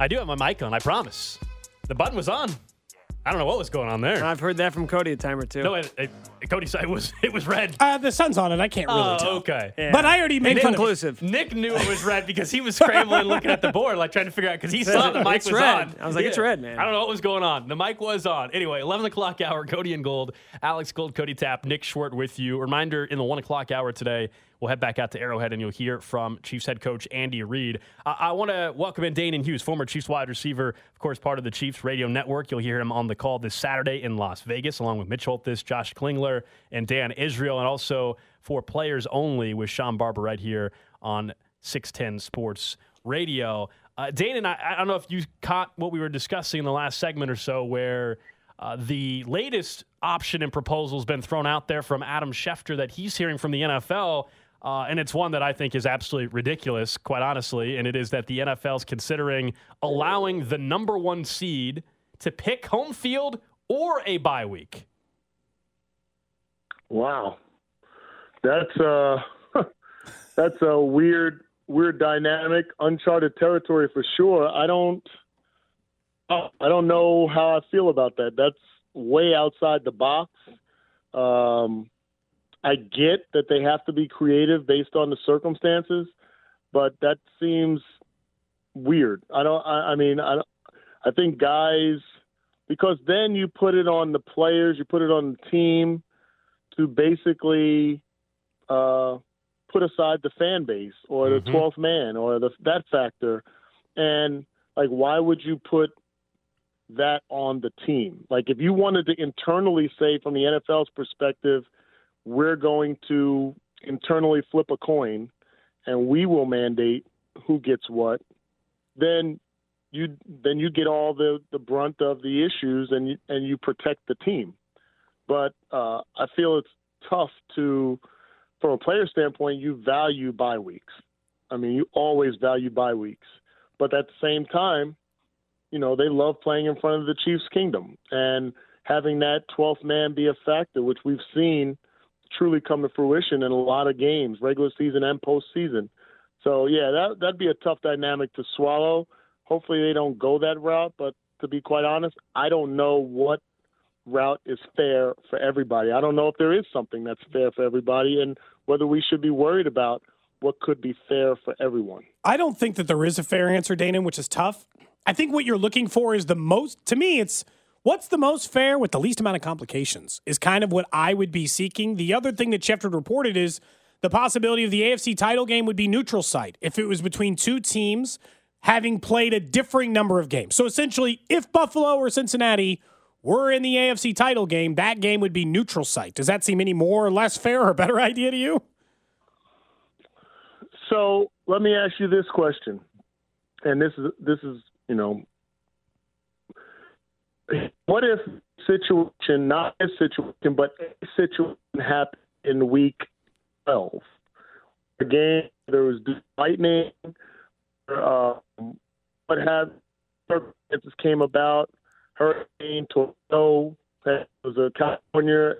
I do have my mic on, I promise. The button was on. I don't know what was going on there. I've heard that from Cody a time or two. No, it, it, Cody said it was it was red. Uh, the sun's on it. I can't really oh, tell. okay. Yeah. But I already made fun of it. Inconclusive. Nick knew it was red because he was scrambling, looking at the board, like trying to figure out because he saw the mic it's was red. on. I was like, it's red, man. I don't know what was going on. The mic was on. Anyway, eleven o'clock hour. Cody and Gold, Alex Gold, Cody Tap, Nick Short with you. Reminder: in the one o'clock hour today, we'll head back out to Arrowhead and you'll hear from Chiefs head coach Andy Reid. Uh, I want to welcome in Dane Hughes, former Chiefs wide receiver, of course, part of the Chiefs radio network. You'll hear him on the call this Saturday in Las Vegas, along with Mitch Holthus, Josh Klingler, and Dan Israel, and also for players only with Sean Barber right here on 610 Sports Radio. Uh, Dane and I, I don't know if you caught what we were discussing in the last segment or so, where uh, the latest option and proposal has been thrown out there from Adam Schefter that he's hearing from the NFL. Uh, and it's one that I think is absolutely ridiculous, quite honestly. And it is that the NFL is considering allowing the number one seed to pick home field or a bye week. Wow, that's uh, that's a weird, weird dynamic, uncharted territory for sure. I don't, oh, I don't know how I feel about that. That's way outside the box. Um, I get that they have to be creative based on the circumstances, but that seems weird. I don't. I, I mean, I. I think guys, because then you put it on the players, you put it on the team to basically uh, put aside the fan base or the Mhm. 12th man or the, that factor. And like, why would you put that on the team? Like, if you wanted to internally say, from the NFL's perspective, we're going to internally flip a coin and we will mandate who gets what, then you then you get all the the brunt of the issues and you and you protect the team. But uh, I feel it's tough to, from a player standpoint, you value bye weeks. I mean, you always value bye weeks, but at the same time, you know they love playing in front of the Chiefs' kingdom and having that 12th man be a factor, which we've seen truly come to fruition in a lot of games, regular season and postseason. So yeah, that that'd be a tough dynamic to swallow. Hopefully they don't go that route, but to be quite honest, I don't know what route is fair for everybody. I don't know if there is something that's fair for everybody and whether we should be worried about what could be fair for everyone. I don't think that there is a fair answer, Dana, which is tough. I think what you're looking for is the most, to me, it's what's the most fair with the least amount of complications is kind of what I would be seeking. The other thing that Schefter reported is the possibility of the AFC title game would be neutral site if it was between two teams having played a differing number of games. So essentially, if Buffalo or Cincinnati were in the AFC title game, that game would be neutral site. Does that seem any more or less fair or better idea to you? So let me ask you this question, and this is this is you know, what if situation not a situation but a situation happened in week twelve, a game there was lightning, uh, what have circumstances came about, hurricane, tornado, that was a California,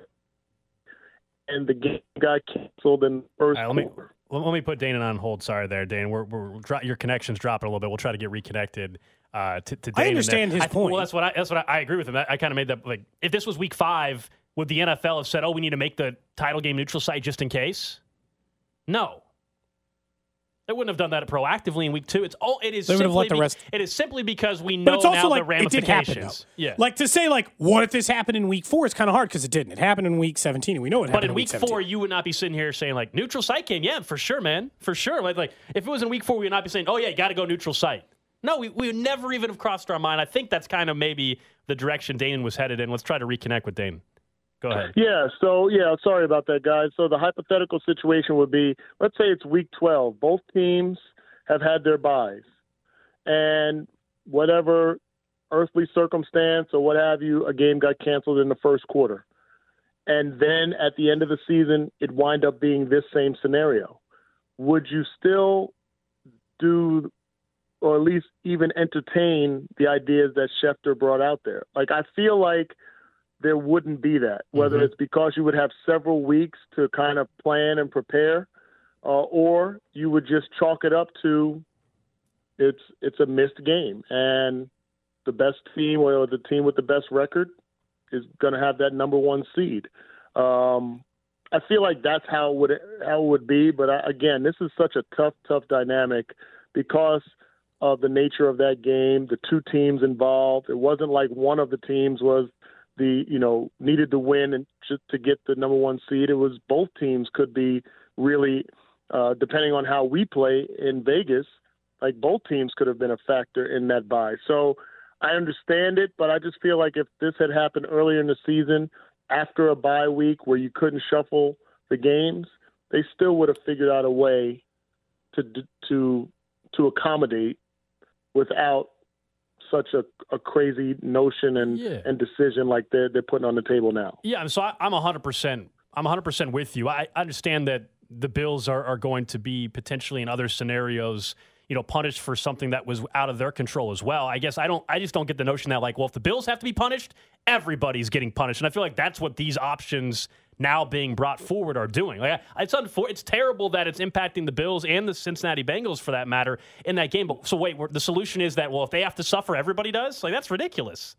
and the game got canceled in the first right, let me- quarter. Let let me put Dana on hold. Sorry, there, Dana. We're, we're dro- your connection's dropping a little bit. We'll try to get reconnected. Uh, to, to I understand his I- point. Well, that's what I, that's what I, I agree with him. I, I kind of made that like if this was week five, would the NFL have said, "Oh, we need to make the title game neutral site just in case"? No, they wouldn't have done that proactively in week two. It's all it is. They would have let the be- rest- It is simply because we know But it's also now like the it did ramifications. happen. Though. Yeah, Like to say like, what if this happened in week four? It's kind of hard because it didn't. It happened in week 17, and we know it But happened in in week 17. four, you would not be sitting here saying like neutral site game. Yeah, for sure, man, for sure. Like, like if it was in week four, we would not be saying, oh yeah, you got to go neutral site. No, we, we would never even have crossed our mind. I think that's kind of maybe the direction Dane was headed in. Let's try to reconnect with Dane. Go ahead. Yeah, so yeah, sorry about that, guys. So the hypothetical situation would be let's say it's week 12. Both teams have had their buys. And whatever earthly circumstance or what have you, a game got canceled in the first quarter. And then at the end of the season, it wind up being this same scenario. Would you still do or at least even entertain the ideas that Schefter brought out there? Like I feel like there wouldn't be that. Whether Mhm. it's because you would have several weeks to kind of plan and prepare, uh, or you would just chalk it up to it's it's a missed game, and the best team or the team with the best record is going to have that number one seed. Um, I feel like that's how it would how it would be, but I, again, this is such a tough, tough dynamic because of the nature of that game, the two teams involved. It wasn't like one of the teams was the you know needed to win and just to get the number one seed. It was both teams could be really uh, depending on how we play in Vegas. Like both teams could have been a factor in that buy. So I understand it, but I just feel like if this had happened earlier in the season after a bye week where you couldn't shuffle the games, they still would have figured out a way to to to accommodate without such a, a crazy notion and, Yeah. and decision like they're they're putting on the table now. Yeah, so I, I'm 100%. I'm 100% with you. I understand that the Bills are, are going to be potentially in other scenarios, you know, punished for something that was out of their control as well. I guess I don't. I just don't get the notion that like, well, if the Bills have to be punished, everybody's getting punished, and I feel like that's what these options now being brought forward are doing. Like, it's unfor- it's terrible that it's impacting the Bills and the Cincinnati Bengals for that matter in that game. But so wait, we're, the solution is that well, if they have to suffer, everybody does. Like that's ridiculous.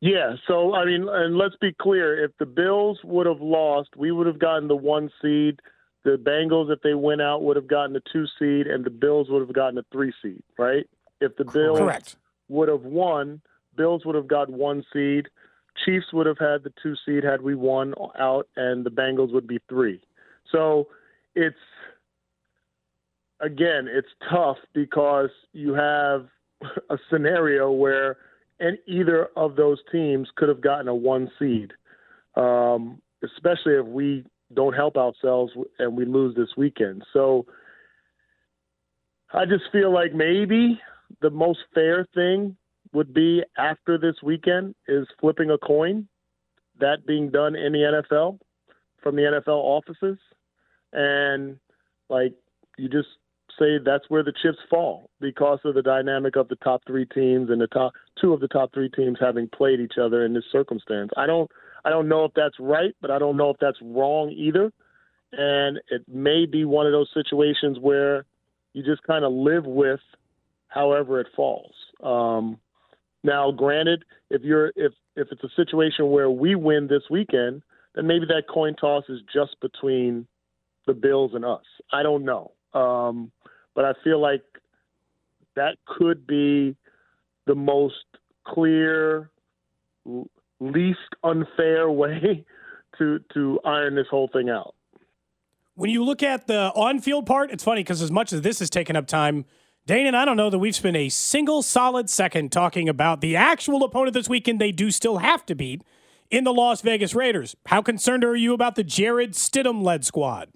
Yeah, so I mean, and let's be clear: if the Bills would have lost, we would have gotten the one seed. The Bengals, if they went out, would have gotten the two seed, and the Bills would have gotten a three seed. Right? If the Bills Correct. would have won, Bills would have got one seed. Chiefs would have had the two seed had we won out, and the Bengals would be three. So it's again, it's tough because you have a scenario where either of those teams could have gotten a one seed, um, especially if we don't help ourselves and we lose this weekend. So I just feel like maybe the most fair thing would be after this weekend is flipping a coin, that being done in the NFL from the NFL offices, and like you just say that's where the chips fall because of the dynamic of the top three teams and the top two of the top three teams having played each other in this circumstance. I don't I don't know if that's right, but I don't know if that's wrong either. And it may be one of those situations where you just kind of live with however it falls. Um, now, granted, if you're if if it's a situation where we win this weekend, then maybe that coin toss is just between the Bills and us. I don't know, um, but I feel like that could be the most clear, least unfair way to to iron this whole thing out. When you look at the on-field part, it's funny because as much as this has taken up time, Dane and I don't know that we've spent a single solid second talking about the actual opponent this weekend. They do still have to beat in the Las Vegas Raiders. How concerned are you about the Jarrett Stidham-led squad?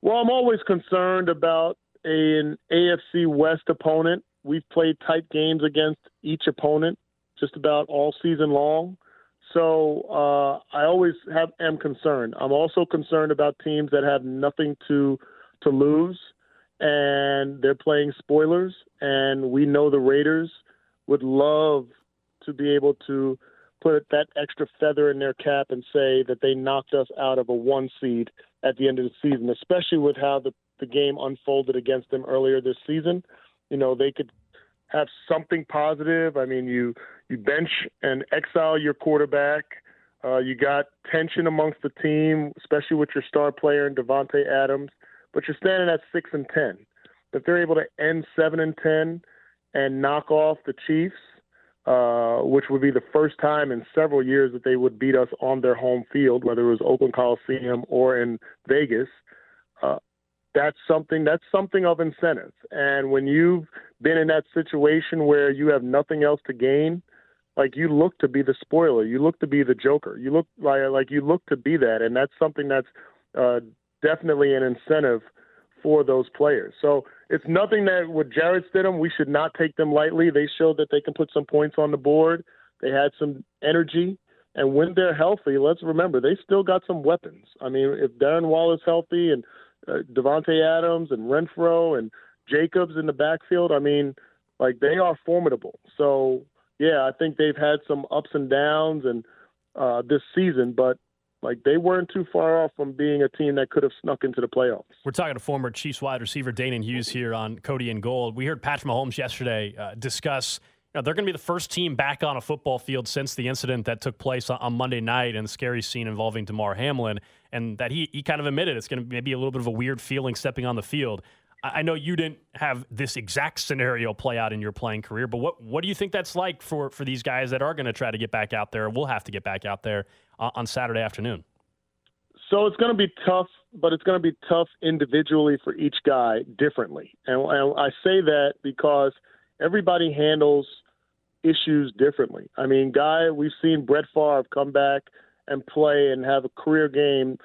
Well, I'm always concerned about an AFC West opponent. We've played tight games against each opponent just about all season long. So uh, I always have am concerned. I'm also concerned about teams that have nothing to to lose, and they're playing spoilers. And we know the Raiders would love to be able to put that extra feather in their cap and say that they knocked us out of a one seed at the end of the season, especially with how the, the game unfolded against them earlier this season. You know, they could have something positive. I mean, you you bench and exile your quarterback. Uh, you got tension amongst the team, especially with your star player and Davante Adams. But you're standing at six and ten. If they're able to end seven and ten and knock off the Chiefs, uh, which would be the first time in several years that they would beat us on their home field, whether it was Oakland Coliseum or in Vegas. Uh, that's something that's something of incentive. And when you've been in that situation where you have nothing else to gain, like you look to be the spoiler, you look to be the joker, you look like like you look to be that, and that's something that's uh, definitely an incentive for those players. So it's nothing that with Jarrett Stidham, we should not take them lightly. They showed that they can put some points on the board. They had some energy. And when they're healthy, let's remember they still got some weapons. I mean, if Darren Waller's healthy and uh, Davante Adams and Renfrow and Jacobs in the backfield, I mean, like they are formidable. So yeah, I think they've had some ups and downs and uh, this season, but like they weren't too far off from being a team that could have snuck into the playoffs. We're talking to former Chiefs wide receiver Danan Hughes here on Cody and Gold. We heard Patrick Mahomes yesterday uh, discuss. You know, they're going to be the first team back on a football field since the incident that took place on Monday night and the scary scene involving Damar Hamlin, and that he he kind of admitted it's going to be maybe a little bit of a weird feeling stepping on the field. I know you didn't have this exact scenario play out in your playing career, but what what do you think that's like for for these guys that are going to try to get back out there? Will have to get back out there on Saturday afternoon. So it's going to be tough, but it's going to be tough individually for each guy differently. And, and I say that because everybody handles issues differently. I mean, guy, we've seen Brett Favre come back and play and have a career game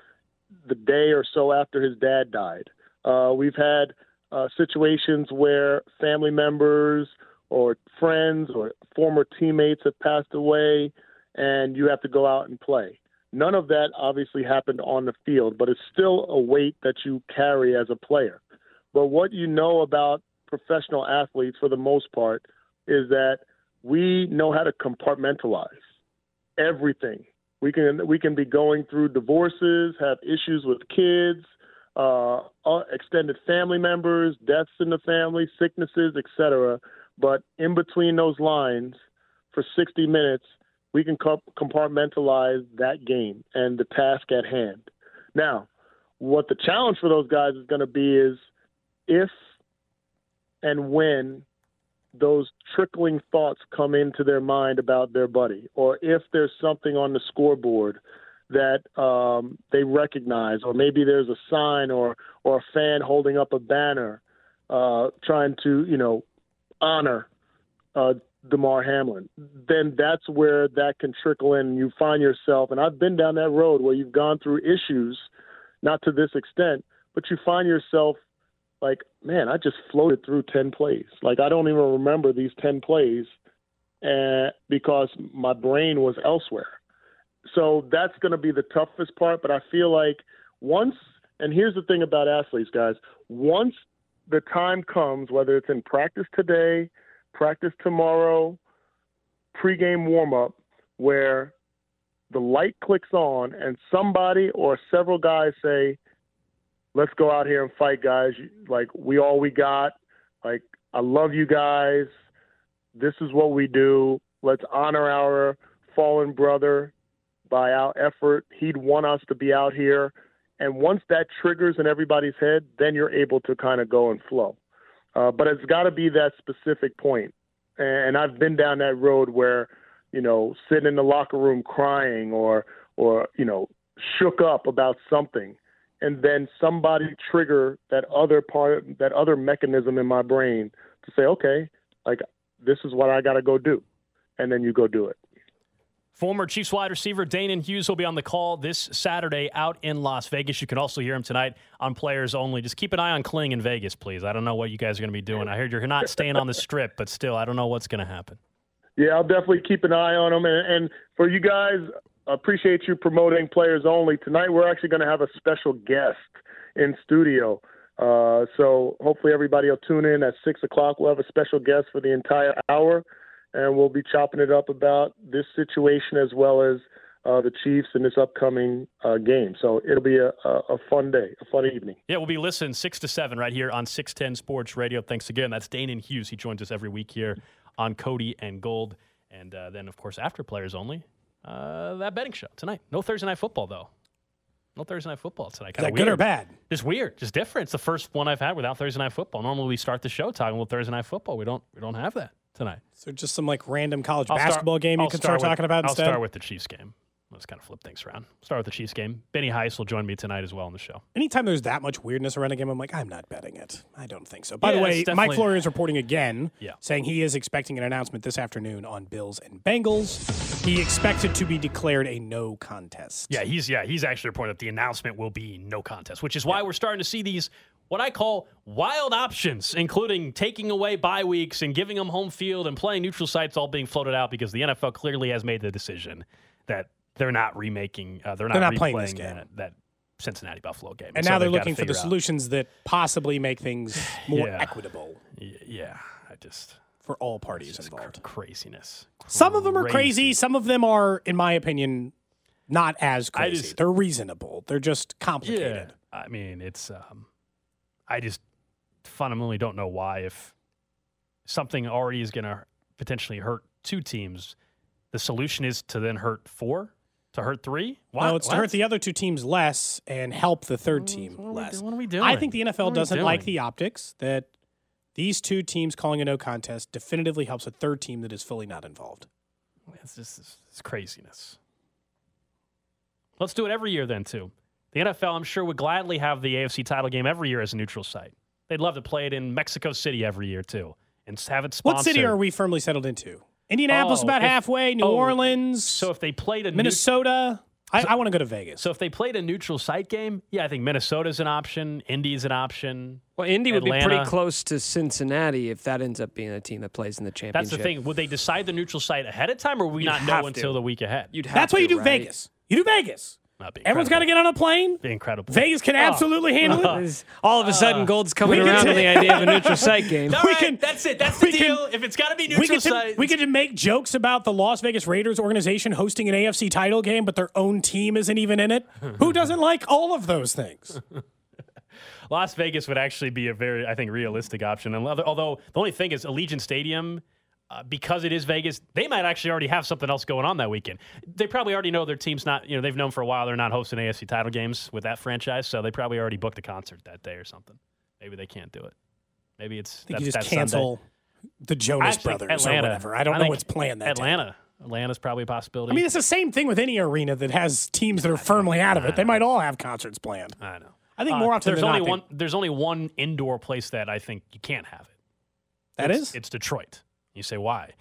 the day or so after his dad died. Uh, we've had uh, situations where family members or friends or former teammates have passed away, and you have to go out and play. None of that obviously happened on the field, but it's still a weight that you carry as a player. But what you know about professional athletes, for the most part, is that we know how to compartmentalize everything. We can we can be going through divorces, have issues with kids, uh, uh, extended family members, deaths in the family, sicknesses, etc. But in between those lines, for 60 minutes, we can compartmentalize that game and the task at hand. Now, what the challenge for those guys is going to be is if and when those trickling thoughts come into their mind about their buddy, or if there's something on the scoreboard that um, they recognize, or maybe there's a sign or or a fan holding up a banner uh, trying to you know honor uh, Damar Hamlin, then that's where that can trickle in. You find yourself, and I've been down that road where you've gone through issues, not to this extent, but you find yourself like, man, I just floated through 10 plays. Like, I don't even remember these 10 plays and, because my brain was elsewhere. So that's going to be the toughest part. But I feel like once, and here's the thing about athletes, guys, once the time comes, whether it's in practice today, practice tomorrow, pregame warm up, where the light clicks on and somebody or several guys say, let's go out here and fight, guys. Like, we all we got. Like, I love you guys. This is what we do. Let's honor our fallen brother by our effort. He'd want us to be out here. And once that triggers in everybody's head, then you're able to kind of go and flow. Uh, but it's got to be that specific point. And I've been down that road where, you know, sitting in the locker room crying or, or you know, shook up about something, and then somebody trigger that other part, that other mechanism in my brain to say, okay, like this is what I got to go do, and then you go do it. Former Chiefs wide receiver Danan Hughes will be on the call this Saturday out in Las Vegas. You can also hear him tonight on Players Only. Just keep an eye on Kling in Vegas, please. I don't know what you guys are going to be doing. I heard you're not staying on the strip, but still, I don't know what's going to happen. Yeah, I'll definitely keep an eye on him. And, and for you guys, appreciate you promoting Players Only. Tonight, we're actually going to have a special guest in studio. Uh, so hopefully everybody will tune in at 6 o'clock. We'll have a special guest for the entire hour and we'll be chopping it up about this situation as well as uh, the Chiefs in this upcoming uh, game. So it'll be a, a, a fun day, a fun evening. Yeah, we'll be listening 6 to 7 right here on 610 Sports Radio. Thanks again. That's Danan Hughes. He joins us every week here on Cody and Gold. And uh, then, of course, after Players Only, uh, that betting show tonight. No Thursday Night Football, though. No Thursday Night Football tonight. Kinda that good or bad? Just weird. Just different. It's the first one I've had without Thursday Night Football. Normally we start the show talking about Thursday Night Football. We don't. We don't have that tonight. So just some like random college I'll start- basketball game you I'll can start, with- talking about I'll instead. start with the Chiefs game. Let's kind of flip things around. Start with the Chiefs game. Benny Heiss will join me tonight as well on the show. Anytime there's that much weirdness around a game, I'm like, I'm not betting it. I don't think so. By the way, Mike Florio is reporting again, Yeah. saying he is expecting an announcement this afternoon on Bills and Bengals. He expected to be declared a no contest. Yeah, he's yeah he's actually reporting that the announcement will be no contest, which is why we're starting to see these what I call wild options, including taking away bye weeks and giving them home field and playing neutral sites, all being floated out because the NFL clearly has made the decision that they're not remaking, uh, they're not, They're not playing this game. That, that Cincinnati Buffalo game, And so now they're looking for the out- solutions that possibly make things more Yeah. equitable Yeah, I just for all parties involved. craziness. Some of them are Crazy. crazy. Some of them are, in my opinion, not as crazy. just- They're reasonable. They're just complicated. Yeah, I mean, it's. Um, I just fundamentally don't know why if something already is going to potentially hurt two teams, the solution is to then hurt four, to hurt three. Why? No, it's to hurt the other two teams less and help the third team what are we less. do- what are we doing? I think the NFL doesn't like the optics that these two teams calling a no contest definitively helps a third team that is fully not involved. It's just it's, it's craziness. Let's do it every year then too. The NFL, I'm sure, would gladly have the AFC title game every year as a neutral site. They'd love to play it in Mexico City every year too, and have it sponsored. What city are we firmly settled into? Indianapolis Oh, about if- halfway, New oh, Orleans, So if they played a neut- Minnesota. I, I want to go to Vegas. So if they played a neutral site game, yeah, I think Minnesota's an option, Indy's an option. Well, Indy would be pretty close to Cincinnati if that ends up being a team that plays in the championship. That's the thing. Would they decide the neutral site ahead of time, or would we You'd not know have until the week ahead? You'd have That's why you do right? Vegas. You do Vegas. That'd be Everyone's got to get on a plane. Be incredible. Vegas can oh. absolutely handle it. Is- All of a sudden, uh, Gold's coming we can around on the idea of a neutral site game. All we right, can- that's it. That's the we can- deal. if it's got to be neutral get, to, site, we get to make jokes about the Las Vegas Raiders organization hosting an AFC title game, but their own team isn't even in it. Who doesn't like all of those things? Las Vegas would actually be a very, I think, realistic option. And although- although the only thing is, Allegiant Stadium, uh, because it is Vegas, they might actually already have something else going on that weekend. They probably already know their team's not, you know, they've known for a while they're not hosting AFC title games with that franchise, so they probably already booked a concert that day or something. Maybe they can't do it. Maybe it's I you just that's Sunday. cancel the Jonas Brothers Atlanta. or whatever. I don't know what's planned that day. Atlanta. Atlanta's probably a possibility. I mean, it's the same thing with any arena that has teams that are firmly out of it. They might all have concerts planned. I know. I think more often there's than only not, one. There's only one indoor place that I think you can't have it. That it's, is? It's Detroit. You say why?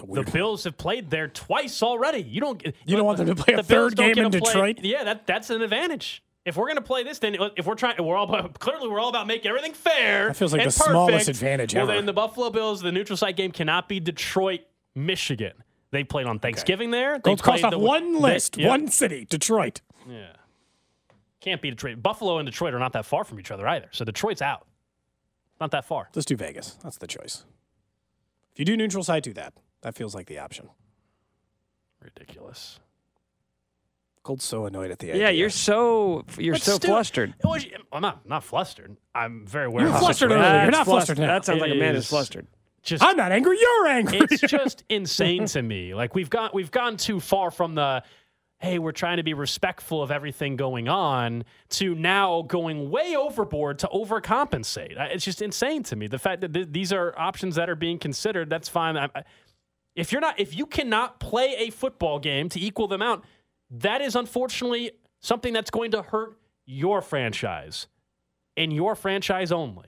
A The Bills have played there twice already. You don't. You don't want them to play a the Bills third don't game in to play- Detroit? Yeah, that that's an advantage. If we're going to play this, then if we're trying, we're all about, clearly we're all about making everything fair. That feels like the smallest advantage Well, ever. then the Buffalo Bills, the neutral site game cannot be Detroit, Michigan. They played on Thanksgiving there. They Gold's crossed off the- one they- list, one city, Detroit. Yeah. Can't be Detroit. Buffalo and Detroit are not that far from each other either. So Detroit's out. Not that far. Let's do Vegas. That's the choice. If you do neutral site, do that. That feels like the option. Ridiculous. Gold's so annoyed at the idea. Yeah, you're so you're But so still- flustered. Was- I'm not not flustered. I'm very aware. You of were flustered situation. earlier. You're not flustered now. That sounds like It a man who's is- flustered. Just I'm not angry. You're angry. it's just insane to me. Like we've got we've gone too far from the hey, we're trying to be respectful of everything going on to now going way overboard to overcompensate. It's just insane to me. The fact that th- these are options that are being considered, that's fine. I, I- if you're not if you cannot play a football game to equal them out, that is unfortunately something that's going to hurt your franchise and your franchise only.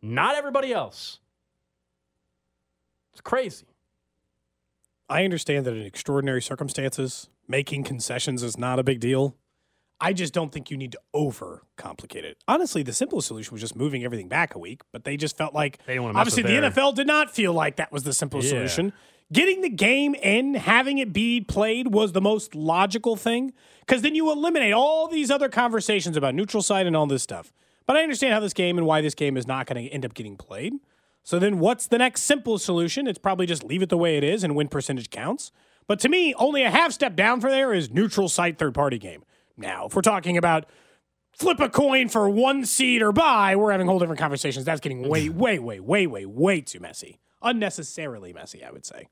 Not everybody else. It's crazy. I understand that in extraordinary circumstances, making concessions is not a big deal. I just don't think you need to overcomplicate it. Honestly, the simplest solution was just moving everything back a week, but they just felt like They obviously the their- NFL did not feel like that was the simplest Yeah. solution. Getting the game in, having it be played was the most logical thing because then you eliminate all these other conversations about neutral site and all this stuff. But I understand how this game and why this game is not going to end up getting played. So then what's the next simple solution? It's probably just leave it the way it is and win percentage counts. But to me, only a half step down for there is neutral site third party game. Now, if we're talking about flip a coin for one seed or buy, we're having whole different conversations. That's getting way, way, way, way, way, way too messy. Unnecessarily messy, I would say.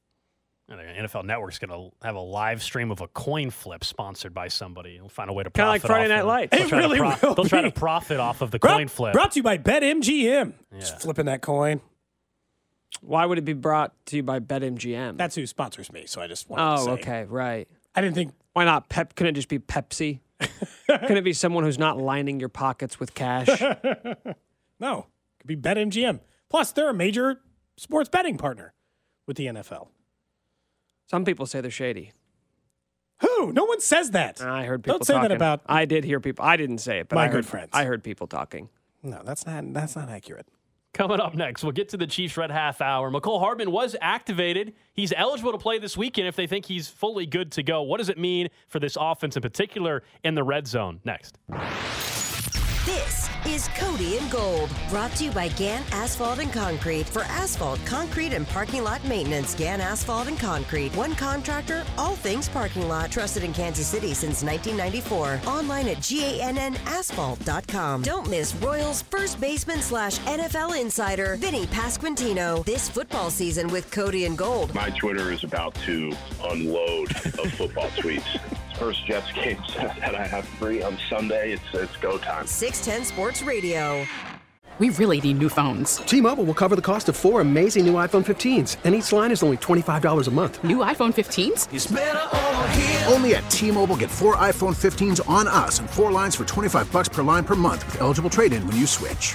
And the NFL Network's going to have a live stream of a coin flip sponsored by somebody. They'll find a way to Kinda like Friday Night Lights. They'll It try to really will They'll try to profit off of the Brought, coin flip. brought to you by BetMGM. Just flipping that coin. Why would it be brought to you by BetMGM? That's who sponsors me, so I just wanted to oh, say. oh, okay, right. I didn't think Why not Pep? Couldn't it just be Pepsi? Couldn't it be someone who's not lining your pockets with cash? no. It could be BetMGM. Plus, they're a major sports betting partner with the NFL. Some people say they're shady. Who? No one says that. I heard people Don't say that about I did hear people. I didn't say it, but my I heard, good friends. I heard people talking. No, that's not that's not accurate. Coming up next, we'll get to the Chiefs Red Half Hour. Mecole Hardman was activated. He's eligible to play this weekend if they think he's fully good to go. What does it mean for this offense in particular in the red zone? Next. This is Cody and Gold, brought to you by Gann Asphalt and Concrete. For asphalt, concrete, and parking lot maintenance, Gann Asphalt and Concrete. One contractor, all things parking lot. Trusted in Kansas City since 1994. Online at GANNasphalt.com. Don't miss Royals first baseman slash NFL insider, Vinny Pasquantino. This football season with Cody and Gold. My Twitter is about to unload of football tweets. First Jets game that I have free on Sunday. It's it's go time. 610 Sports Radio. We really need new phones. T-Mobile will cover the cost of four amazing new iPhone 15s, and each line is only $25 a month. New iPhone 15s? Only at T-Mobile get four iPhone 15s on us and four lines for 25 bucks per line per month with eligible trade-in when you switch.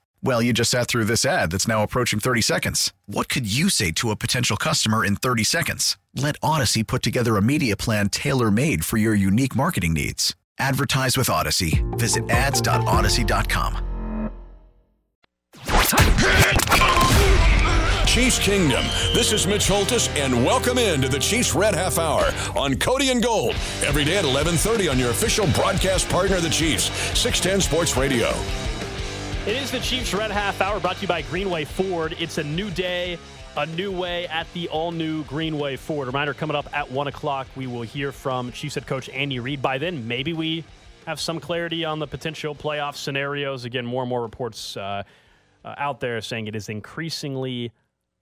Well, you just sat through this ad that's now approaching 30 seconds. What could you say to a potential customer in 30 seconds? Let Audacy put together a media plan tailor made for your unique marketing needs. Advertise with Audacy. Visit ads.audacy.com. Chiefs Kingdom. This is Mitch Holthus, and welcome into the Chiefs Red Half Hour on Cody and Gold. Every day at 11:30 on your official broadcast partner, the Chiefs, 610 Sports Radio. It is the Chiefs Red Half Hour brought to you by Greenway Ford. It's a new day, a new way at the all new Greenway Ford. Reminder coming up at 1 o'clock, we will hear from Chiefs head coach Andy Reid. By then, maybe we have some clarity on the potential playoff scenarios. Again, more and more reports uh, uh, out there saying it is increasingly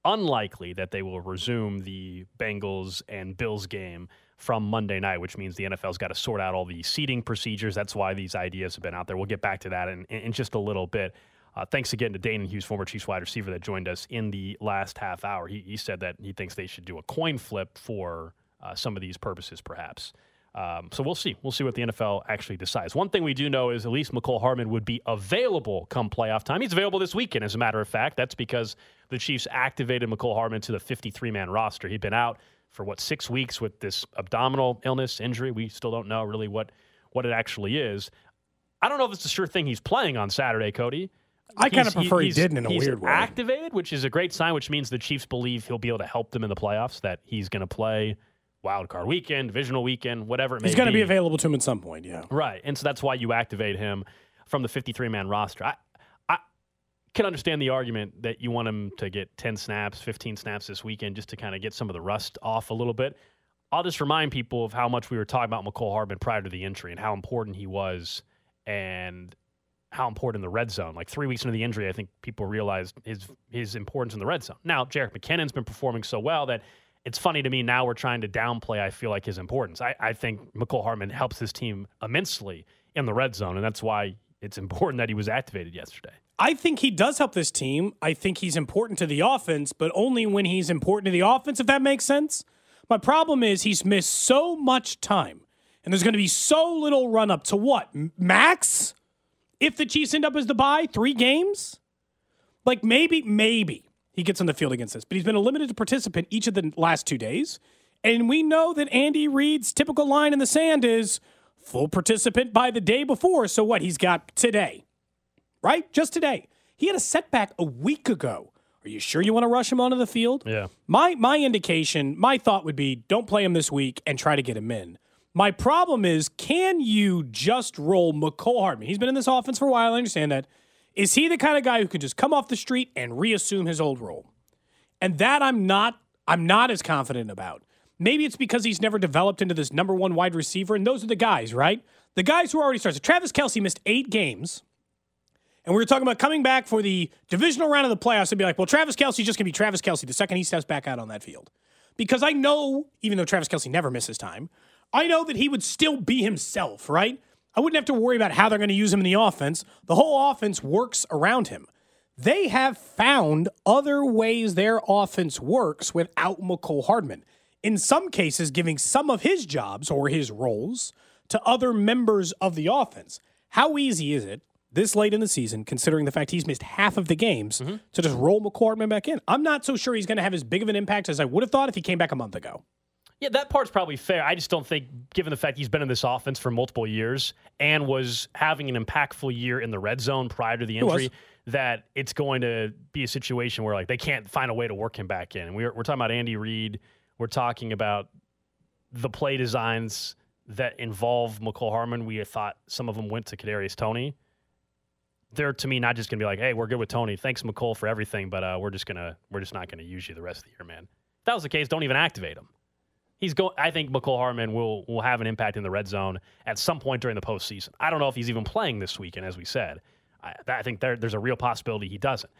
unlikely that they will resume the Bengals and Bills game from Monday night, which means the NFL's got to sort out all the seating procedures. That's why these ideas have been out there. We'll get back to that in, in just a little bit. Uh, thanks again to Dane Hughes, former Chiefs wide receiver, that joined us in the last half hour. He, he said that he thinks they should do a coin flip for uh, some of these purposes, perhaps. Um, so we'll see. We'll see what the NFL actually decides. One thing we do know is at least Mecole Hardman would be available come playoff time. He's available this weekend, as a matter of fact. That's because the Chiefs activated Mecole Hardman to the 53 man roster. He'd been out for what six weeks with this abdominal illness injury. We still don't know really what what it actually is. I don't know if it's a sure thing he's playing on Saturday, Cody. I kind of prefer he, didn't in a weird way. Activated, which is a great sign, which means the Chiefs believe he'll be able to help them in the playoffs. That he's going to play wild card weekend, divisional weekend, whatever it may be. He's going to be available to him at some point. Yeah. Right. And so that's why you activate him from the 53 man roster. I can understand the argument that you want him to get 10 snaps, 15 snaps this weekend just to kind of get some of the rust off a little bit. I'll just remind people of how much we were talking about Mecole Hardman prior to the injury and how important he was and how important the red zone. Like three weeks into the injury, I think people realized his his importance in the red zone. Now, Jerick McKinnon's been performing so well that it's funny to me now we're trying to downplay, I feel like, his importance. I, I think Mecole Hardman helps his team immensely in the red zone, and that's why it's important that he was activated yesterday. I think he does help this team. I think he's important to the offense, but only when he's important to the offense, if that makes sense. My problem is he's missed so much time, and there's going to be so little run up to what? Max? If the Chiefs end up as the bye, three games? Like maybe, maybe he gets on the field against us, but he's been a limited participant each of the last two days. And we know that Andy Reid's typical line in the sand is full participant by the day before. So what? He's got today, right? Just today. He had a setback a week ago. Are you sure you want to rush him onto the field? Yeah. My my indication, my thought would be don't play him this week and try to get him in. My problem is, can you just roll Mecole Hardman? He's been in this offense for a while. I understand that. Is he the kind of guy who can just come off the street and reassume his old role? And that I'm not I'm not as confident about. Maybe it's because he's never developed into this number one wide receiver, and those are the guys, right? The guys who already started. Travis Kelce missed eight games. And we were talking about coming back for the divisional round of the playoffs and be like, well, Travis Kelce's just going to be Travis Kelce the second he steps back out on that field. Because I know, even though Travis Kelce never misses time, I know that he would still be himself, right? I wouldn't have to worry about how they're going to use him in the offense. The whole offense works around him. They have found other ways their offense works without Mecole Hardman. In some cases, giving some of his jobs or his roles to other members of the offense. How easy is it this late in the season, considering the fact he's missed half of the games, Mm-hmm. to just roll Hardman back in? I'm not so sure he's going to have as big of an impact as I would have thought if he came back a month ago. Yeah, that part's probably fair. I just don't think, given the fact he's been in this offense for multiple years and was having an impactful year in the red zone prior to the injury, that it's going to be a situation where like they can't find a way to work him back in. And we're we're talking about Andy Reid. We're talking about the play designs that involve Mecole Hardman. We thought some of them went to Kadarius Toney. They're to me not just to be like, "Hey, we're good with Toney. Thanks Mecole for everything, but uh, we're just gonna we're just not to use you the rest of the year, man." If that was the case, don't even activate him. He's going. I think Mecole Hardman will will have an impact in the red zone at some point during the postseason. I don't know if he's even playing this weekend, as we said. I, I think there, there's a real possibility he doesn't.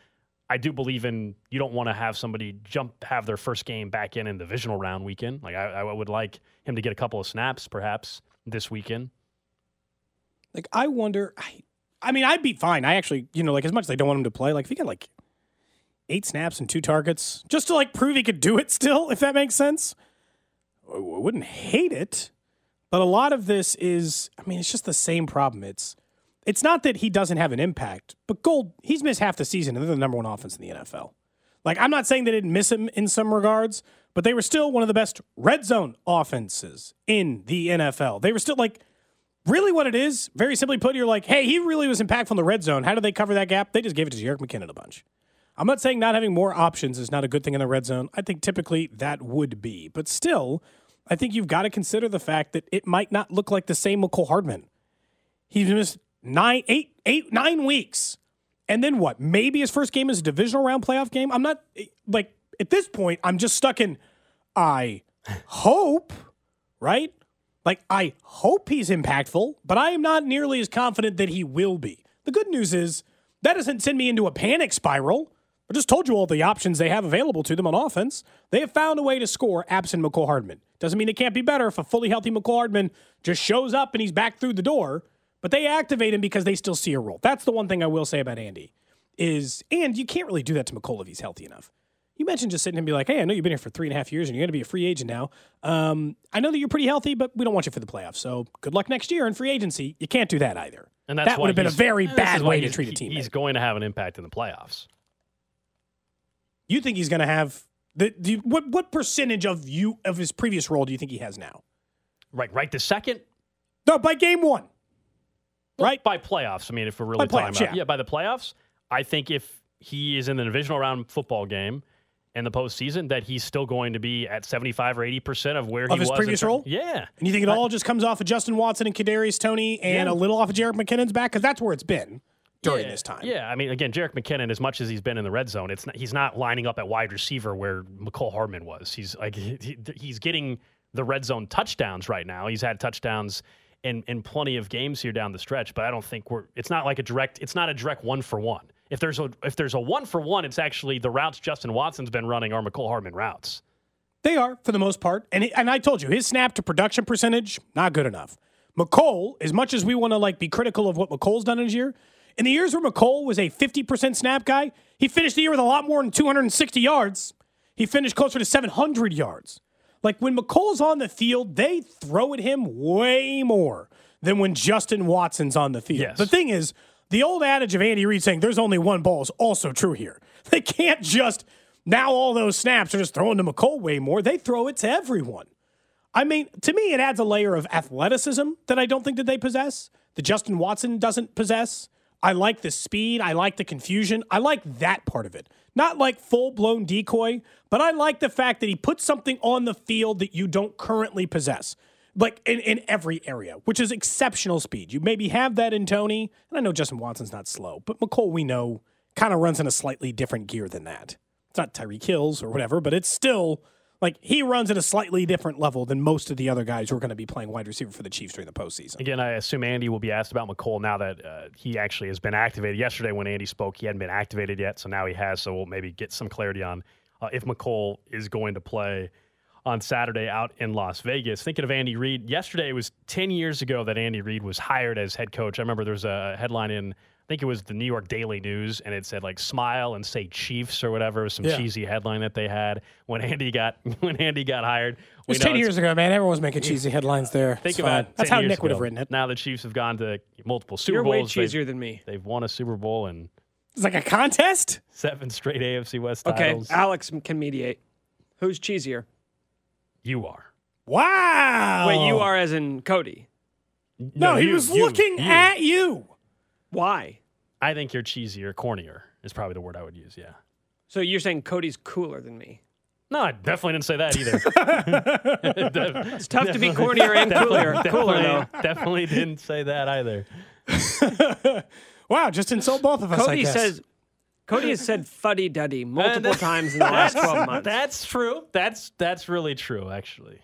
I do believe in you don't want to have somebody jump have their first game back in in the divisional round weekend. Like I, I would like him to get a couple of snaps perhaps this weekend. Like I wonder. I, I mean, I'd be fine. I actually, you know, like as much as I don't want him to play, like if he got like eight snaps and two targets, just to like prove he could do it still, if that makes sense. I wouldn't hate it, but a lot of this is, I mean, it's just the same problem. It's, it's not that he doesn't have an impact, but Gold, he's missed half the season, and they're the number one offense in the NFL. Like, I'm not saying they didn't miss him in some regards, but they were still one of the best red zone offenses in the NFL. They were still like, really what it is, very simply put, you're like, hey, he really was impactful in the red zone. How did they cover that gap? They just gave it to Jerick McKinnon a bunch. I'm not saying not having more options is not a good thing in the red zone. I think typically that would be. But still, I think you've got to consider the fact that it might not look like the same Mecole Hardman. He's missed nine, eight, eight, nine weeks. And then what? Maybe his first game is a divisional round playoff game. I'm not like at this point, I'm just stuck in I hope, right? Like I hope he's impactful, but I am not nearly as confident that he will be. The good news is that doesn't send me into a panic spiral. I just told you all the options they have available to them on offense. They have found a way to score absent Mecole Hardman. Doesn't mean it can't be better if a fully healthy Mecole Hardman just shows up and he's back through the door. But they activate him because they still see a role. That's the one thing I will say about Andy is, and you can't really do that to Mecole if he's healthy enough. You mentioned just sitting and be like, hey, I know you've been here for three and a half years and you're going to be a free agent now. Um, I know that you're pretty healthy, but we don't want you for the playoffs. So good luck next year in free agency. You can't do that either. And that's that would have been a very bad way to treat a team. He's going to have an impact in the playoffs. You think he's going to have the, you, what? What percentage of you of his previous role do you think he has now? Right, right. The second No, by game one. right by playoffs. I mean, if we're really By talking playoffs, about yeah. by the playoffs, I think if he is in the divisional round football game in the postseason, that he's still going to be at seventy five or eighty percent of where Of he his was. previous role? Yeah, And you think it all just comes off of Justin Watson and Kadarius Toney and Yeah. a little off of Jerick McKinnon's back because that's where it's been during Yeah, this time. Yeah, I mean, again, Jerick McKinnon, as much as he's been in the red zone, it's not, he's not lining up at wide receiver where Mecole Hardman was. He's like he- he's getting the red zone touchdowns right now. He's had touchdowns in in plenty of games here down the stretch, but I don't think we're. It's not like a direct. It's not a direct one for one. If there's a if there's a one for one, it's actually the routes Justin Watson's been running are Mecole Hardman routes. They are for the most part, and and I told you his snap to production percentage not good enough. Mecole, as much as we want to like be critical of what Mecole's done in his year, in the years where Mecole was a fifty percent snap guy, he finished the year with a lot more than two hundred and sixty yards. He finished closer to seven hundred yards. Like when Mecole's on the field, they throw at him way more than when Justin Watson's on the field. Yes. The thing is, the old adage of Andy Reid saying there's only one ball is also true here. They can't just Now all those snaps are just throwing to Mecole way more. They throw it to everyone. I mean, to me, it adds a layer of athleticism that I don't think that they possess, that Justin Watson doesn't possess. I like the speed. I like the confusion. I like that part of it. Not like full blown decoy, but I like the fact that he puts something on the field that you don't currently possess, like in, in every area, which is exceptional speed. You maybe have that in Toney, and I know Justin Watson's not slow, but Mecole, we know, kind of runs in a slightly different gear than that. It's not Tyreek Hills or whatever, but it's still like he runs at a slightly different level than most of the other guys who are going to be playing wide receiver for the Chiefs during the postseason. Again, I assume Andy will be asked about Mecole now that uh, he actually has been activated. Yesterday, when Andy spoke, he hadn't been activated yet, so now he has. So we'll maybe get some clarity on uh, if Mecole is going to play on Saturday out in Las Vegas. Thinking of Andy Reid, yesterday it was 10 years ago that Andy Reid was hired as head coach. I remember there was a headline in I think it was the New York Daily News, and it said like "smile and say Chiefs" or whatever. It was some Yeah. cheesy headline that they had when Andy got when Andy got hired. It was 10 years ago, man. Everyone was making cheesy headlines there. Think It's about That's how years Nick would have written it. Now the Chiefs have gone to multiple Super You're way Bowls. They've- cheesier than me. They've won a Super Bowl and It's like a contest. seven straight AFC West Okay, titles. Alex can mediate. Who's cheesier? You are. Wow. Wait, you are as in Cody. No, he you- was you- looking you. at you. Why? I think you're cheesier, cornier is probably the word I would use. Yeah. So you're saying Cody's cooler than me? No, I definitely didn't say that either. It's tough to be cornier and cooler. Cooler though. definitely didn't say that either. Wow, just insult both of us. I Cody guess. says. Cody has said "fuddy duddy" multiple times in the last twelve months. That's true. That's that's really true, actually.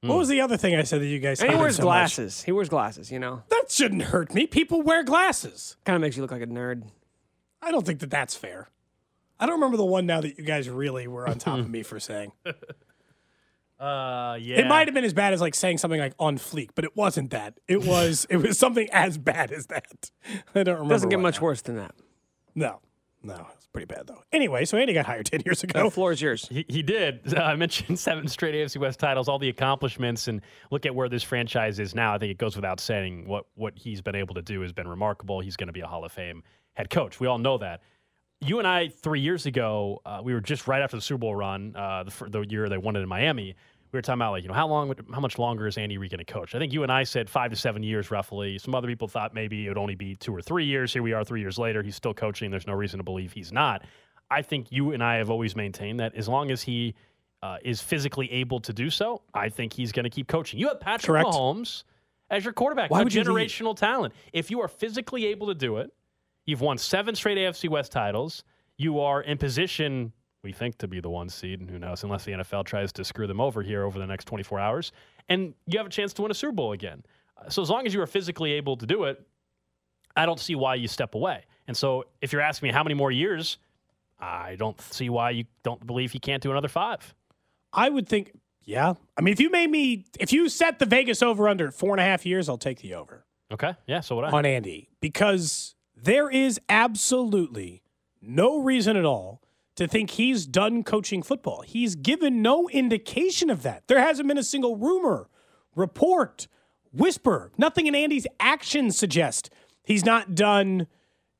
What was the other thing I said that you guys? and he hated wears so much? glasses. He wears glasses. You know, That shouldn't hurt me. People wear glasses. kind of makes you look like a nerd. I don't think that that's fair. I don't remember the one now that you guys really were on top of me for saying. Uh, yeah. It might have been as bad as like saying something like on fleek, but it wasn't that. It was it was something as bad as that. I don't remember. Doesn't get what much now. worse than that. No, no, it's pretty bad though. Anyway, so Andy got hired ten years The ago. floor is yours. He, he did. I mentioned seven straight AFC West titles, all the accomplishments, and look at where this franchise is now. I think it goes without saying what what he's been able to do has been remarkable. He's going to be a Hall of Fame head coach. We all know that. You and I, three years ago, uh, we were just right after the Super Bowl run, uh, the, the year they won it in Miami. We were talking about like, you know, how long, how much longer is Andy Reid going to coach? I think you and I said five to seven years, roughly. Some other people thought maybe it would only be two or three years. Here we are, three years later. He's still coaching. There's no reason to believe he's not. I think you and I have always maintained that as long as he uh, is physically able to do so, I think he's going to keep coaching. You have Patrick Correct. Mahomes as your quarterback, Why a generational talent. If you are physically able to do it, you've won seven straight AFC West titles. You are in position, we think, to be the one seed. and Who knows? Unless the NFL tries to screw them over here over the next 24 hours, and you have a chance to win a Super Bowl again. Uh, So as long as you are physically able to do it, I don't see why you step away. And so if you're asking me how many more years, I don't see why you don't believe he can't do another five. I would think, yeah. I mean, if you made me, if you set the Vegas over under four and a half years, I'll take the over. Okay, yeah. So what I on Andy because there is absolutely no reason at all to think he's done coaching football. He's given no indication of that. There hasn't been a single rumor, report, whisper. Nothing in Andy's actions suggest he's not done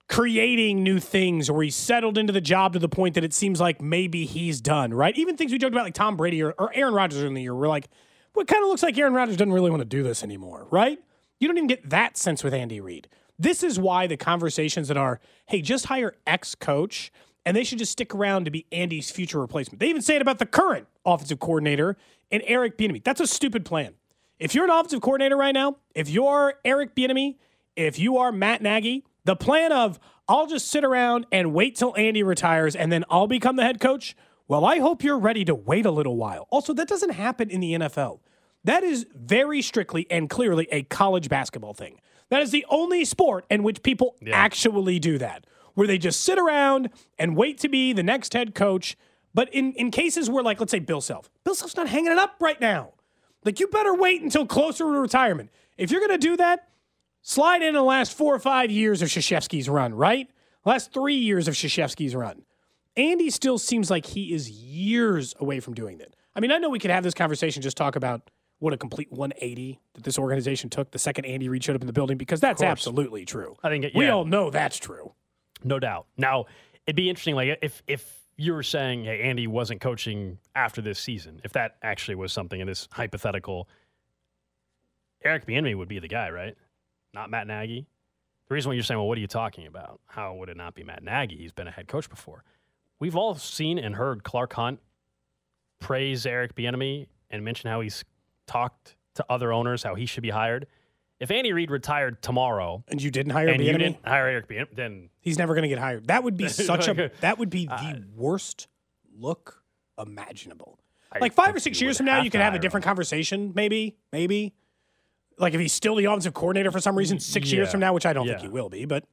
creating new things or he's settled into the job to the point that it seems like maybe he's done, right? Even things we joked about like Tom Brady or, or Aaron Rodgers in the year, we're like, well, it kind of looks like Aaron Rodgers doesn't really want to do this anymore, right? You don't even get that sense with Andy Reid. This is why the conversations that are, hey, just hire X coach and they should just stick around to be Andy's future replacement. They even say it about the current offensive coordinator and Eric Bieniemy. That's a stupid plan. If you're an offensive coordinator right now, if you're Eric Bieniemy, if you are Matt Nagy, the plan of I'll just sit around and wait till Andy retires and then I'll become the head coach. Well, I hope you're ready to wait a little while. Also, that doesn't happen in the NFL. That is very strictly and clearly a college basketball thing. That is the only sport in which people actually do that, where they just sit around and wait to be the next head coach. But in, in cases where, like, let's say Bill Self, Bill Self's not hanging it up right now. Like, you better wait until closer to retirement. If you're going to do that, slide in the last four or five years of Krzyzewski's run, right? Last three years of Krzyzewski's run. Andy still seems like he is years away from doing that. I mean, I know we could have this conversation, just talk about what a complete 180 that this organization took the second Andy Reid showed up in the building, because that's absolutely true. I think it- we all know that's true. No doubt. Now, it'd be interesting, like if if you were saying, hey, Andy wasn't coaching after this season, if that actually was something in this hypothetical, Eric Bieniemy would be the guy, right? Not Matt Nagy. The reason why you're saying, well, what are you talking about? How would it not be Matt Nagy? He's been a head coach before. We've all seen and heard Clark Hunt praise Eric Bieniemy and mention how he's talked to other owners how he should be hired. If Andy Reid retired tomorrow and you didn't hire and you didn't hire Eric Bieniemy, then He's never going to get hired. That would be such a that would be the uh, worst look imaginable. I like five or six years from now, you could have a different conversation. Maybe, maybe. Like if he's still the offensive coordinator for some reason, six years from now, which I don't think he will be, but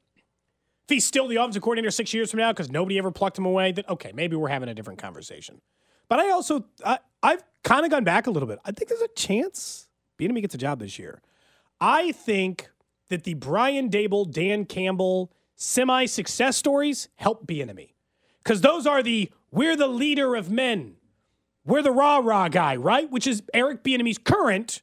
if he's still the offensive coordinator six years from now because nobody ever plucked him away, then okay, maybe we're having a different conversation. But I also, I, I've kind of gone back a little bit. I think there's a chance Bieniemy gets a job this year. I think that the Brian Daboll, Dan Campbell semi success stories help Bieniemy because those are the we're the leader of men, we're the rah rah guy, right? Which is Eric Bieniemy's current.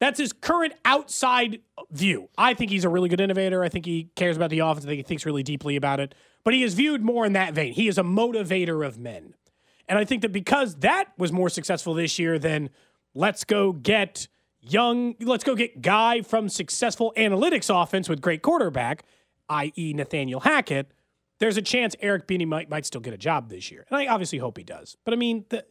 That's his current outside view. I think he's a really good innovator. I think he cares about the offense. I think he thinks really deeply about it. But he is viewed more in that vein. He is a motivator of men. And I think that because that was more successful this year than let's go get young, let's go get guy from successful analytics offense with great quarterback, i.e. Nathaniel Hackett, there's a chance Eric Bieniemy, might still get a job this year. And I obviously hope he does. But I mean, the,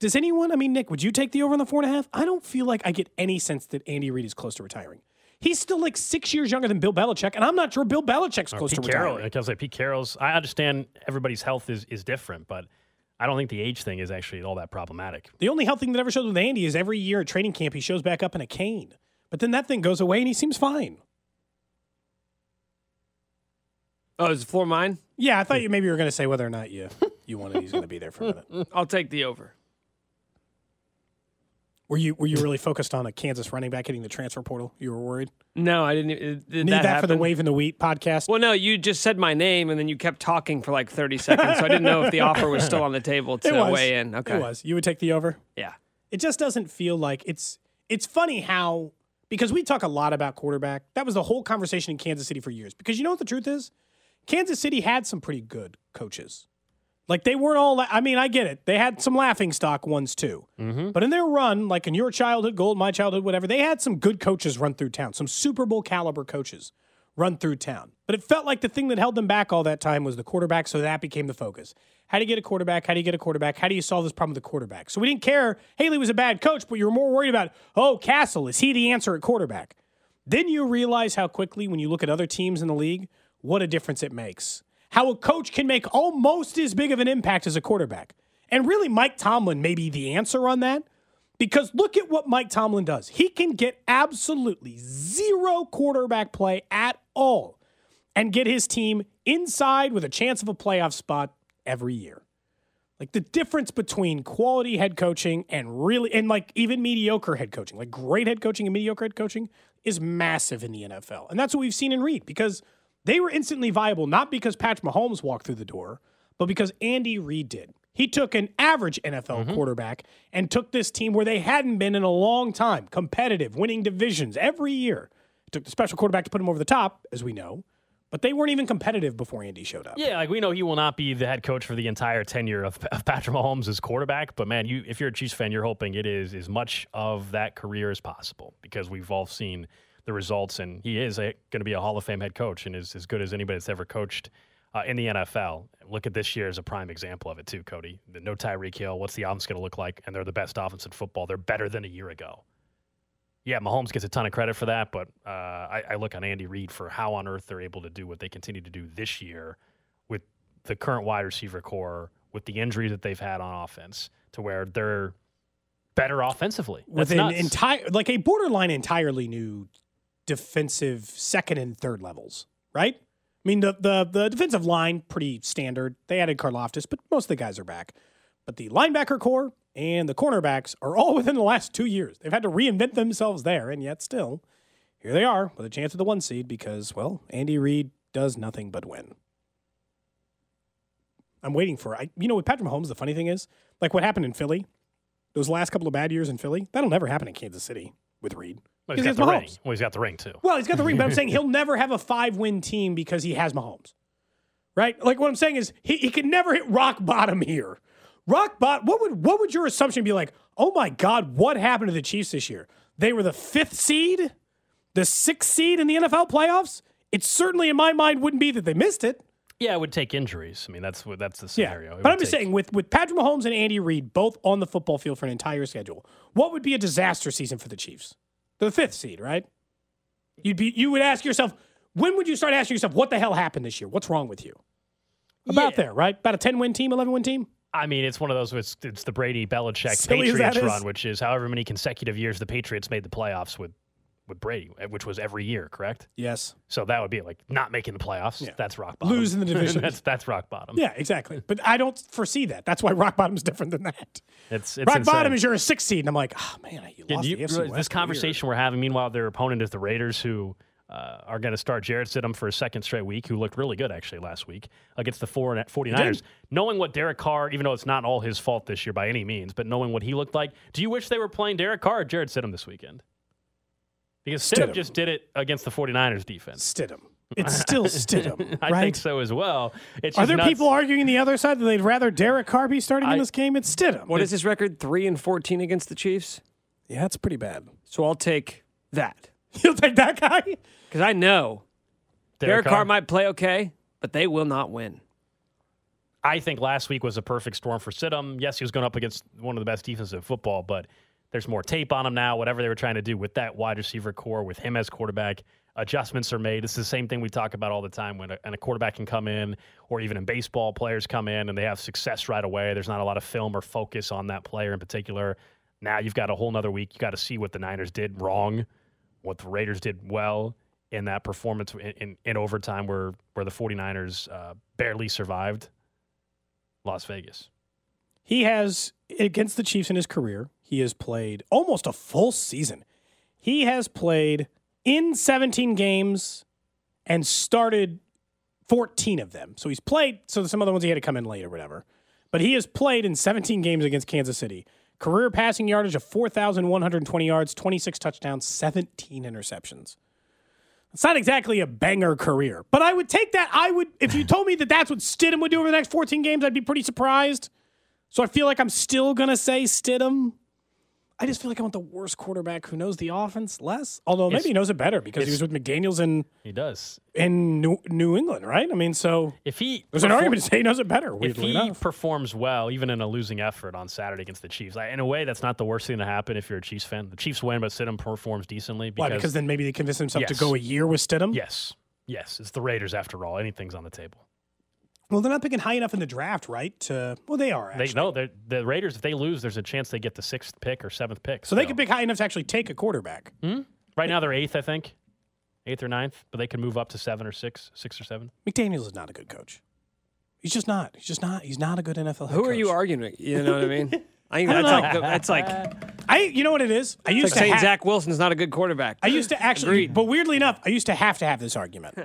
does anyone, I mean, Nick, would you take the over on the four and a half? I don't feel like I get any sense that Andy Reid is close to retiring. He's still like six years younger than Bill Belichick, and I'm not sure Bill Belichick's Or close Pete to Carroll. retiring. Like I was like, Pete Carroll's. I understand everybody's health is is different, but I don't think the age thing is actually all that problematic. The only health thing that ever shows with Andy is every year at training camp he shows back up in a cane. But then that thing goes away and he seems fine. Oh, is the floor mine? Yeah, I thought you maybe you were going to say whether or not you you wanted he's going to be there for a minute. I'll take the over. Were you were you really focused on a Kansas running back hitting the transfer portal? You were worried. No, I didn't. Did Need that, that, for the? Wave in the Wheat podcast. Well, no, you just said my name and then you kept talking for like 30 seconds. So I didn't know if the offer was still on the table to weigh in. Okay. It was. You would take the over. Yeah. It just doesn't feel like it's. It's funny how because we talk a lot about quarterback. That was the whole conversation in Kansas City for years. Because you know what the truth is, Kansas City had some pretty good coaches. Like they weren't all. I mean, I get it. They had some laughing stock ones too. Mm-hmm. But in their run, like in your childhood, gold, my childhood, whatever, they had some good coaches run through town. Some Super Bowl caliber coaches run through town. But it felt like the thing that held them back all that time was the quarterback. So that became the focus. How do you get a quarterback? How do you get a quarterback? How do you solve this problem with the quarterback? So we didn't care. Haley was a bad coach, but you were more worried about, oh, Cassel, is he the answer at quarterback? Then you realize how quickly, when you look at other teams in the league, what a difference it makes. How a coach can make almost as big of an impact as a quarterback. And really, Mike Tomlin may be the answer on that. Because look at what Mike Tomlin does. He can get absolutely zero quarterback play at all and get his team inside with a chance of a playoff spot every year. Like the difference between quality head coaching and really, and like even mediocre head coaching, like great head coaching and mediocre head coaching is massive in the NFL. And that's what we've seen in Reid because they were instantly viable, not because Patrick Mahomes walked through the door, but because Andy Reid did. He took an average NFL mm-hmm. quarterback and took this team where they hadn't been in a long time, competitive, winning divisions every year. Took the special quarterback to put him over the top, as we know, but they weren't even competitive before Andy showed up. Yeah, like we know he will not be the head coach for the entire tenure of, of Patrick Mahomes as quarterback. But man, you if you're a Chiefs fan, you're hoping it is as much of that career as possible because we've all seen the results, and he is going to be a Hall of Fame head coach and is as good as anybody that's ever coached uh, in the NFL. Look at this year as a prime example of it too, Cody. The no Tyreek Hill. What's the offense going to look like? And they're the best offense in football. They're better than a year ago. Yeah, Mahomes gets a ton of credit for that, but uh, I, I look on Andy Reid for how on earth they're able to do what they continue to do this year with the current wide receiver corps, with the injuries that they've had on offense, to where they're better offensively. That's with an nuts. entire like a borderline entirely new defensive second and third levels, right? I mean the the the defensive line pretty standard. They added Karlaftis, but most of the guys are back. But the linebacker corps and the cornerbacks are all within the last two years. They've had to reinvent themselves there, and yet still, here they are with a chance at the one seed because, well, Andy Reid does nothing but win. I'm waiting for I you know with Patrick Mahomes, the funny thing is, like what happened in Philly, those last couple of bad years in Philly, that'll never happen in Kansas City with Reid. Well, he's Because got he the has ring. Mahomes. Well, he's got the ring too. Well, he's got the ring, but I'm saying he'll never have a five win team because he has Mahomes. right? Like what I'm saying is he, he can never hit rock bottom here. Rock bottom. What would what would your assumption be like? Oh my God, what happened to the Chiefs this year? They were the fifth seed, the sixth seed in the NFL playoffs. It certainly, in my mind, wouldn't be that they missed it. Yeah, it would take injuries. I mean, that's what that's the scenario. It But I'm just take- saying, with with Patrick Mahomes and Andy Reid both on the football field for an entire schedule, what would be a disaster season for the Chiefs? The fifth seed, right? You'd be you would ask yourself, when would you start asking yourself, what the hell happened this year? What's wrong with you? About there, right? About a 10 win team, 11 win team? I mean, it's one of those. It's, it's the Brady Belichick Silly Patriots run, which is however many consecutive years the Patriots made the playoffs with with Brady, eh, which was every year, correct? Yes. So that would be like not making the playoffs. Yeah. That's rock bottom. Losing the division. that's that's rock bottom. Yeah, exactly. But I don't foresee that. That's why rock bottom is different than that. It's, it's rock insane. bottom is you're a six seed, and I'm like, oh man, you Yeah, lost you- the AFC West. this conversation we're having, meanwhile, their opponent is the Raiders, who uh, are going to start Jarrett Stidham for a second straight week, who looked really good actually last week against the four and 49ers. Knowing what Derek Carr, even though it's not all his fault this year by any means, but knowing what he looked like, do you wish they were playing Derek Carr or Jarrett Stidham this weekend? Because Stidham, Stidham. just did it against the 49ers defense. Stidham. It's still Stidham, I right? think so as well. It's Are there nuts. people arguing the other side that they'd rather Derek Carr be starting in this game? It's Stidham. What is his record? Three and fourteen against the Chiefs. Yeah, that's pretty bad. So I'll take that You'll take that guy? because I know Derek Derek, Carr? Carr might play okay, but they will not win. I think last week was a perfect storm for Stidham. Yes, he was going up against one of the best defenses in football, but there's more tape on him now. Whatever they were trying to do with that wide receiver corps, with him as quarterback, adjustments are made. It's the same thing we talk about all the time when a, and a quarterback can come in, or even in baseball, players come in and they have success right away. There's not a lot of film or focus on that player in particular. Now you've got a whole nother week. You got to see what the Niners did wrong, what the Raiders did well in that performance in, in, in overtime where, where the 49ers uh, barely survived Las Vegas. He has, against the Chiefs in his career, he has played almost a full season. He has played in 17 games and started 14 of them. So he's played, so some other ones he had to come in late or whatever. But he has played in 17 games against Kansas City. Career passing yardage of 4,120 yards, 26 touchdowns, 17 interceptions. It's not exactly a banger career, but I would take that. I would, if you told me that that's what Stidham would do over the next 14 games, I'd be pretty surprised. So I feel like I'm still going to say Stidham. I just feel like I want the worst quarterback who knows the offense less. Although maybe It's- he knows it better because he was with McDaniels in He does. in New, New England, right? I mean, so If he there's an argument to say he knows it better. if he enough, performs well, even in a losing effort on Saturday against the Chiefs, I, in a way, that's not the worst thing to happen if you're a Chiefs fan. The Chiefs win, but Stidham performs decently why? because, Because then maybe they convince himself to Yes. go a year with Stidham. yes, yes, it's the Raiders after all. Anything's on the table. Well, they're not picking high enough in the draft, right? To well, they are. They Actually. no, they're- the Raiders. If they lose, there's a chance they get the sixth pick or seventh pick. so they could pick high enough to actually take a quarterback. Hmm? right now they're eighth, I think, eighth or ninth, but they could move up to seven or six, six or seven. McDaniels is not a good coach. He's just not. He's just not. He's not a good NFL. Head Who are you arguing? with? You know what I mean? I think I don't that's know. like that's like I. You know what it is? I used like to saying ha- Zach Wilson's not a good quarterback. I used to actually, Agreed. but weirdly enough, I used to have to have this argument.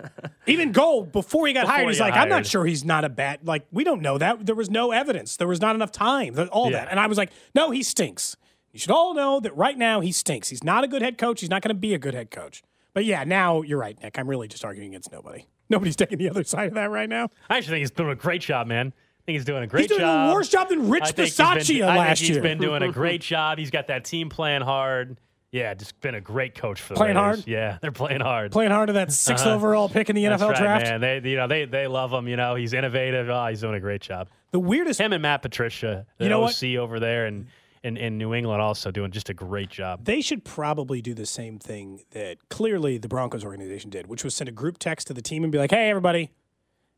Even Gold, before he got Before hired, he he's got like, I'm not sure he's not a bad. Like, we don't know that. There was no evidence. There was not enough time. th- All Yeah. that, and I was like, no, he stinks. You should all know that right now he stinks. He's not a good head coach. He's not going to be a good head coach. But yeah, now you're right, Nick. I'm really just arguing against nobody. Nobody's taking the other side of that right now. I actually think he's doing a great job, man. I think he's doing a great job. He's doing job. a worse job than Rich I think he's been- Bisaccia I last think he's year. been doing a great job. He's got that team playing hard. Yeah, just been a great coach for the Playing Raiders. hard? Yeah, they're playing hard. Playing hard to that 6th Uh-huh. overall pick in the That's NFL right, draft. man. They, you know, they they love him. You know, he's innovative. Oh, he's doing a great job. The weirdest. Him and Matt Patricia, the You know what? Over there, and in, in New England, also doing just a great job. They should probably do the same thing that clearly the Broncos organization did, which was send a group text to the team and be like, hey, everybody,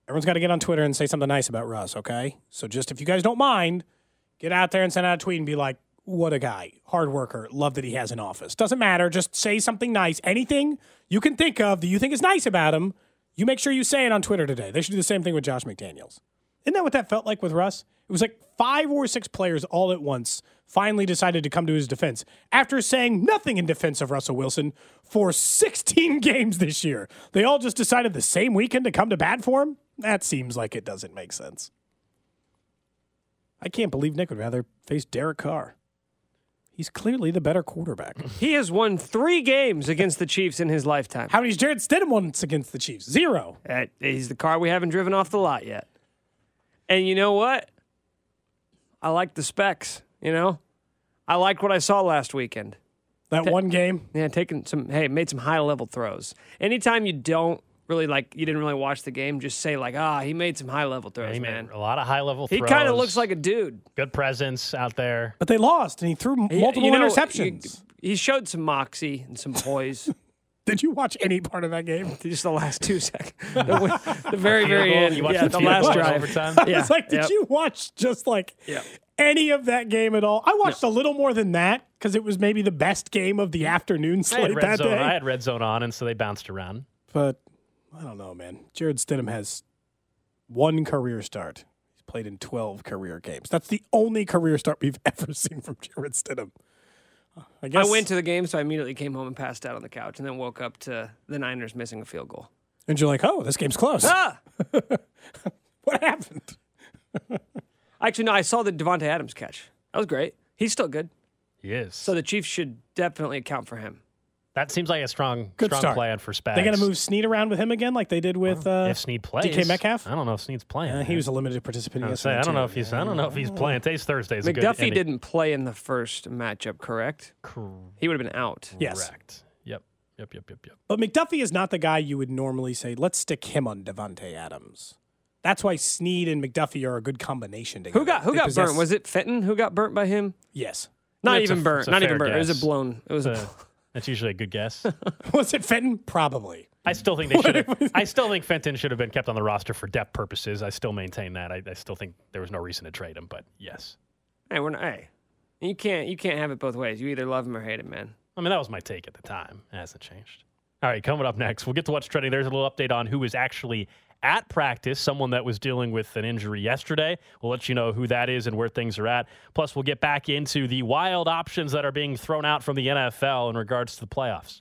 everyone's got to get on Twitter and say something nice about Russ, okay? So just if you guys don't mind, get out there and send out a tweet and be like, what a guy, hard worker, love that he has an office. Doesn't matter, just say something nice. Anything you can think of that you think is nice about him, you make sure you say it on Twitter today. They should do the same thing with Josh McDaniels. Isn't that what that felt like with Russ? It was like five or six players all at once finally decided to come to his defense after saying nothing in defense of Russell Wilson for 16 games this year. They all just decided the same weekend to come to bat for him? That seems like it doesn't make sense. I can't believe Nick would rather face Derek Carr. He's clearly the better quarterback. He has won three games against the Chiefs in his lifetime. How many's Jarrett Stidham won against the Chiefs? Zero. Uh, he's the car we haven't driven off the lot yet. And you know what? I like the specs. You know, I liked what I saw last weekend. That Ta- one game. Yeah, taking some. Hey, made some high level throws. Anytime you don't really like, you didn't really watch the game. Just say like, ah, he made some high level throws, he man. made a lot of high level throws He kind of looks like a dude. good presence out there. But they lost, and he threw He- multiple you know, interceptions. He, he showed some moxie and some poise. Did you watch any part of that game? Just the last two seconds. The, the very, very end. You watched yeah, the the last drive. overtime? I Yeah, was like, did yep. you watch just like Yeah. any of that game at all? I watched a little more than that because it was maybe the best game of the afternoon slate that zone. day. I had red zone on, and so they bounced around. But I don't know, man. Jarrett Stidham has one career start. He's played in 12 career games. That's the only career start we've ever seen from Jarrett Stidham. I guess I went to the game, so I immediately came home and passed out on the couch, and then woke up to the Niners missing a field goal. and you're like, oh, this game's close. Ah! What happened? Actually, no, I saw the Davante Adams catch. That was great. He's still good. He is. So the Chiefs should definitely account for him. That seems like a strong, Good strong start. plan for Spags. They going to move Sneed around with him again like they did with uh, if Sneed plays. DK Metcalf? I don't know if Sneed's playing. Uh, he was a limited participant I was yesterday. I don't too. know if he's. I don't know if he's playing. Today's Thursday. Is a good McDuffie didn't play in the first matchup, correct? Correct. He would have been out. Yes. Correct. Yep. Yep. Yep. Yep. Yep. But McDuffie is not the guy you would normally say, let's stick him on Davante Adams. That's why Sneed and McDuffie are a good combination together. Who got who They got possess- burnt? Was it Fenton who got burnt by him? Yes. Not It's a- even burnt. Not even fair burnt. It was a blown. It was It's a. That's usually a good guess. Was it Fenton? Probably. I still think they should. have I still think Fenton should have been kept on the roster for depth purposes. I still maintain that. I, I still think there was no reason to trade him. But yes, Hey, we're not. Hey, you can't you can't have it both ways. You either love him or hate him, man. I mean that was my take at the time. It hasn't changed. All right, coming up next, we'll get to what's trending. There's a little update on who is actually at practice, someone that was dealing with an injury yesterday. We'll let you know who that is and where things are at. Plus, we'll get back into the wild options that are being thrown out from the NFL in regards to the playoffs.